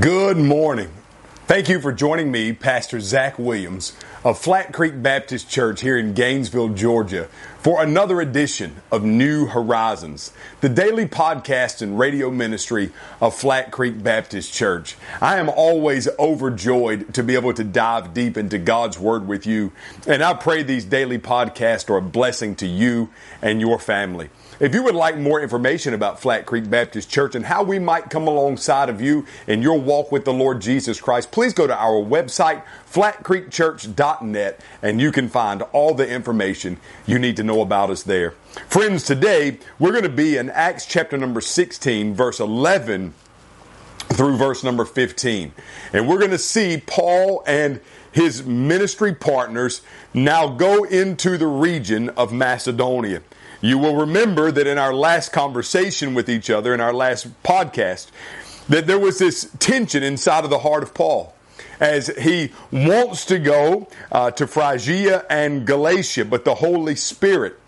Good morning. Thank you for joining me, Pastor Zach Williams of Flat Creek Baptist Church here in Gainesville, Georgia, for another edition of New Horizons, the daily podcast and radio ministry of Flat Creek Baptist Church. I am always overjoyed to be able to dive deep into God's Word with you, and I pray these daily podcasts are a blessing to you and your family. If you would like more information about Flat Creek Baptist Church and how we might come alongside of you in your walk with the Lord Jesus Christ, please go to our website, flatcreekchurch.net, and you can find all the information you need to know about us there. Friends, today we're going to be in Acts chapter number 16, verse 11 through verse number 15. And we're going to see Paul and his ministry partners now go into the region of Macedonia. You will remember that in our last conversation with each other, in our last podcast, that there was this tension inside of the heart of Paul as he wants to go uh, to Phrygia and Galatia, but the Holy Spirit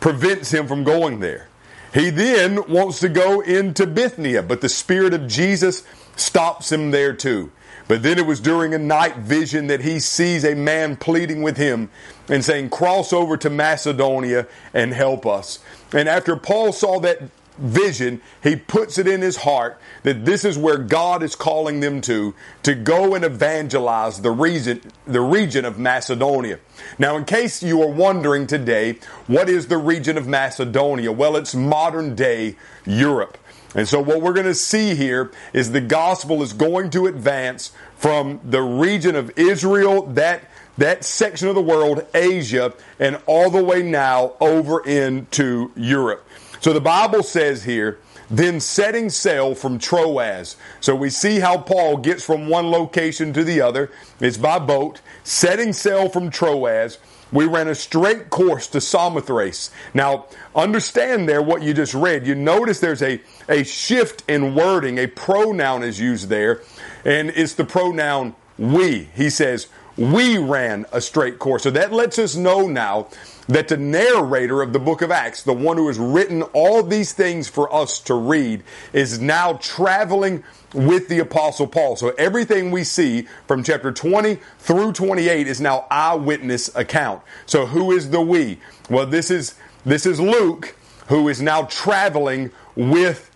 prevents him from going there. He then wants to go into Bithynia, but the Spirit of Jesus stops him there too. But then it was during a night vision that he sees a man pleading with him and saying, Cross over to Macedonia and help us. And after Paul saw that vision, he puts it in his heart that this is where God is calling them to, to go and evangelize the region, the region of Macedonia. Now, in case you are wondering today, what is the region of Macedonia? Well, it's modern day Europe. And so what we're going to see here is the gospel is going to advance from the region of Israel, that that section of the world, Asia, and all the way now over into Europe. So the Bible says here, then setting sail from Troas. So we see how Paul gets from one location to the other. It's by boat. Setting sail from Troas we ran a straight course to Samothrace. Now, understand there what you just read. You notice there's a, a shift in wording. A pronoun is used there, and it's the pronoun we. He says, we ran a straight course. So that lets us know now that the narrator of the book of Acts, the one who has written all these things for us to read, is now traveling with the apostle Paul. So everything we see from chapter 20 through 28 is now eyewitness account. So who is the we? Well, this is, this is Luke who is now traveling with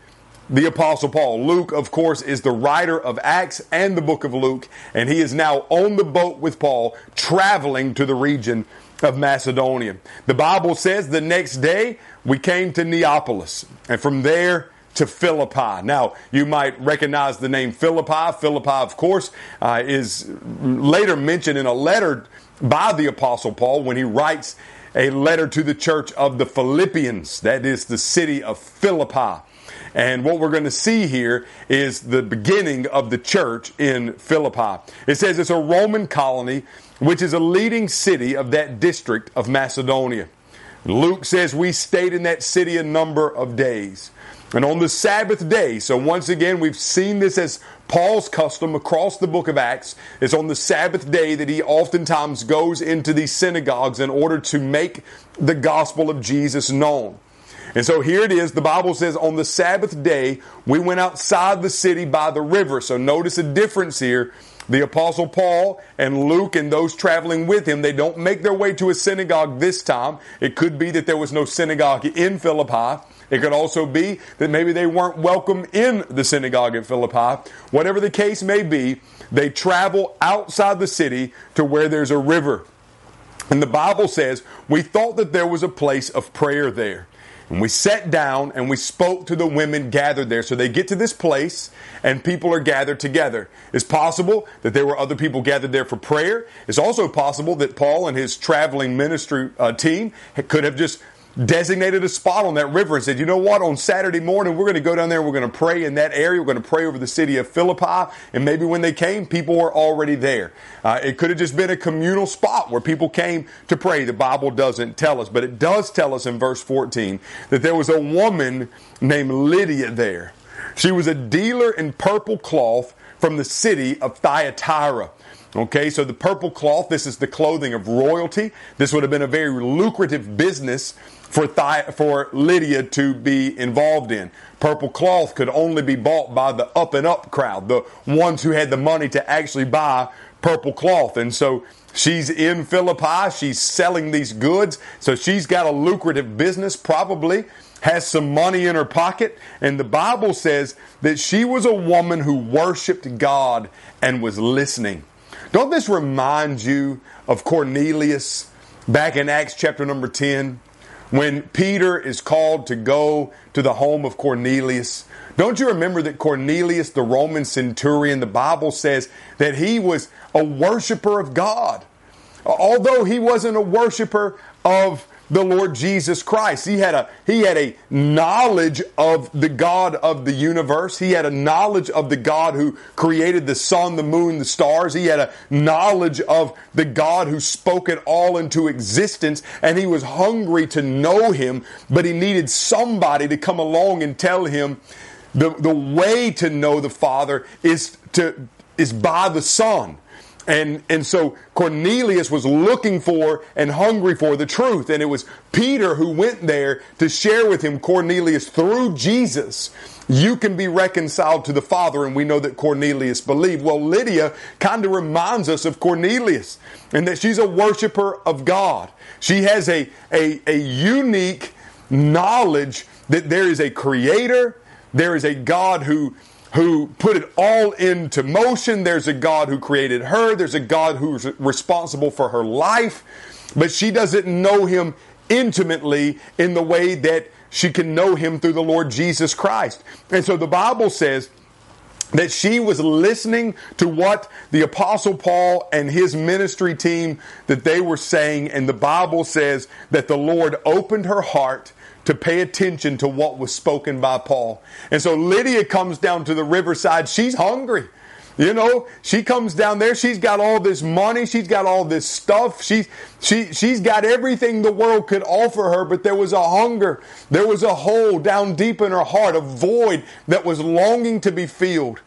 the apostle Paul. Luke, of course, is the writer of Acts and the book of Luke, and he is now on the boat with Paul traveling to the region of Macedonia. The Bible says the next day we came to Neapolis, and from there to Philippi. Now, you might recognize the name Philippi. Philippi, of course, uh, is later mentioned in a letter by the Apostle Paul when he writes a letter to the church of the Philippians, that is the city of Philippi. And what we're going to see here is the beginning of the church in Philippi. It says it's a Roman colony, which is a leading city of that district of Macedonia. Luke says we stayed in that city a number of days. And on the Sabbath day, so once again, we've seen this as Paul's custom across the book of Acts. It's on the Sabbath day that he oftentimes goes into these synagogues in order to make the gospel of Jesus known. And so here it is. The Bible says on the Sabbath day, we went outside the city by the river. So notice a difference here. The apostle Paul and Luke and those traveling with him, they don't make their way to a synagogue this time. It could be that there was no synagogue in Philippi. It could also be that maybe they weren't welcome in the synagogue at Philippi. Whatever the case may be, they travel outside the city to where there's a river. And the Bible says, we thought that there was a place of prayer there. And we sat down and we spoke to the women gathered there. So they get to this place and people are gathered together. It's possible that there were other people gathered there for prayer. It's also possible that Paul and his traveling ministry uh, team could have just designated a spot on that river and said, you know what, on Saturday morning, we're going to go down there, we're going to pray in that area, we're going to pray over the city of Philippi, and maybe when they came, people were already there. Uh, it could have just been a communal spot where people came to pray. The Bible doesn't tell us, but it does tell us in verse 14 that there was a woman named Lydia there. She was a dealer in purple cloth from the city of Thyatira. Okay, so the purple cloth, this is the clothing of royalty. This would have been a very lucrative business for, for Lydia to be involved in. Purple cloth could only be bought by the up and up crowd, the ones who had the money to actually buy purple cloth. And so she's in Philippi, she's selling these goods, so she's got a lucrative business, probably has some money in her pocket. And the Bible says that she was a woman who worshiped God and was listening. Don't this remind you of Cornelius back in Acts chapter number 10 when Peter is called to go to the home of Cornelius? Don't you remember that Cornelius, the Roman centurion, the Bible says that he was a worshiper of God? Although he wasn't a worshiper of the Lord Jesus Christ. He had a he had a knowledge of the God of the universe. He had a knowledge of the God who created the sun, the moon, the stars. He had a knowledge of the God who spoke it all into existence and he was hungry to know him, but he needed somebody to come along and tell him the, the way to know the Father is to is by the Son. And, and so Cornelius was looking for and hungry for the truth. And it was Peter who went there to share with him Cornelius through Jesus. You can be reconciled to the Father, and we know that Cornelius believed. Well, Lydia kind of reminds us of Cornelius and that she's a worshiper of God. She has a, a, a unique knowledge that there is a creator, there is a God who who put it all into motion. There's a God who created her. There's a God who's responsible for her life. But she doesn't know him intimately in the way that she can know him through the Lord Jesus Christ. And so the Bible says that she was listening to what the apostle Paul and his ministry team that they were saying and the Bible says that the Lord opened her heart to pay attention to what was spoken by Paul. And so Lydia comes down to the riverside. She's hungry. You know, she comes down there. She's got all this money. She's got all this stuff. She's she she's got everything the world could offer her. But there was a hunger. There was a hole down deep in her heart, a void that was longing to be filled.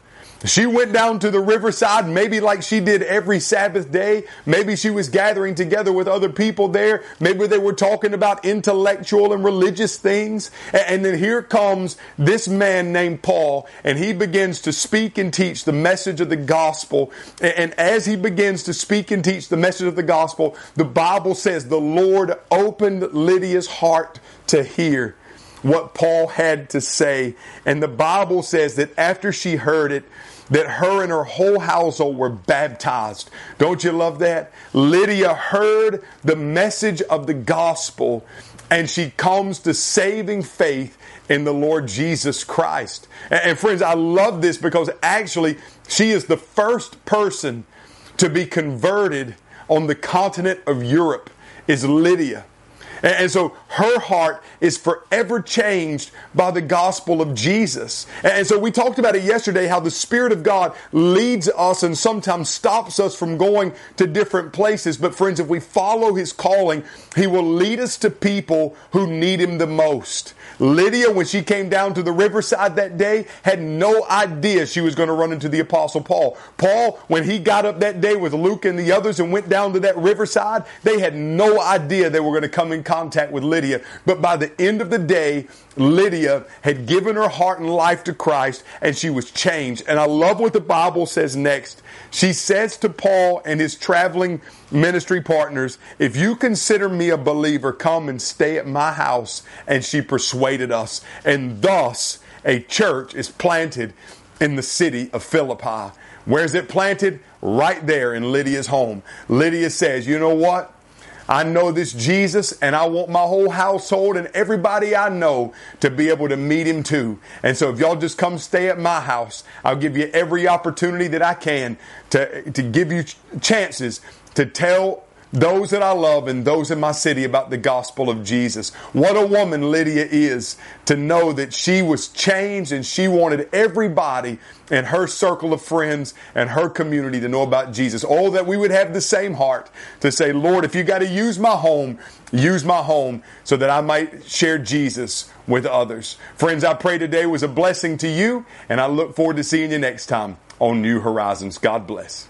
She went down to the riverside, maybe like she did every Sabbath day. Maybe she was gathering together with other people there. Maybe they were talking about intellectual and religious things. And then here comes this man named Paul, and he begins to speak and teach the message of the gospel. And as he begins to speak and teach the message of the gospel, the Bible says the Lord opened Lydia's heart to hear what Paul had to say. And the Bible says that after she heard it, that her and her whole household were baptized. Don't you love that? Lydia heard the message of the gospel and she comes to saving faith in the Lord Jesus Christ. And, friends, I love this because actually she is the first person to be converted on the continent of Europe is Lydia. And, so her heart is forever changed by the gospel of Jesus. And so we talked about it yesterday how the Spirit of God leads us and sometimes stops us from going to different places. But friends, if we follow His calling, He will lead us to people who need Him the most. Lydia, when she came down to the riverside that day, had no idea she was going to run into the Apostle Paul. Paul, when he got up that day with Luke and the others and went down to that riverside, they had no idea they were going to come in contact with Lydia. But by the end of the day, Lydia had given her heart and life to Christ and she was changed. And I love what the Bible says next. She says to Paul and his traveling ministry partners, If you consider me a believer, come and stay at my house. And she persuaded us. And thus, a church is planted in the city of Philippi. Where's it planted? Right there in Lydia's home. Lydia says, You know what? I know this Jesus and I want my whole household and everybody I know to be able to meet him too. And so if y'all just come stay at my house, I'll give you every opportunity that I can to, to give you chances to tell those that I love and those in my city about the gospel of Jesus. What a woman Lydia is to know that she was changed and she wanted everybody in her circle of friends and her community to know about Jesus. Oh, that we would have the same heart to say, Lord, if you got to use my home, use my home so that I might share Jesus with others. Friends, I pray today was a blessing to you and I look forward to seeing you next time on New Horizons. God bless.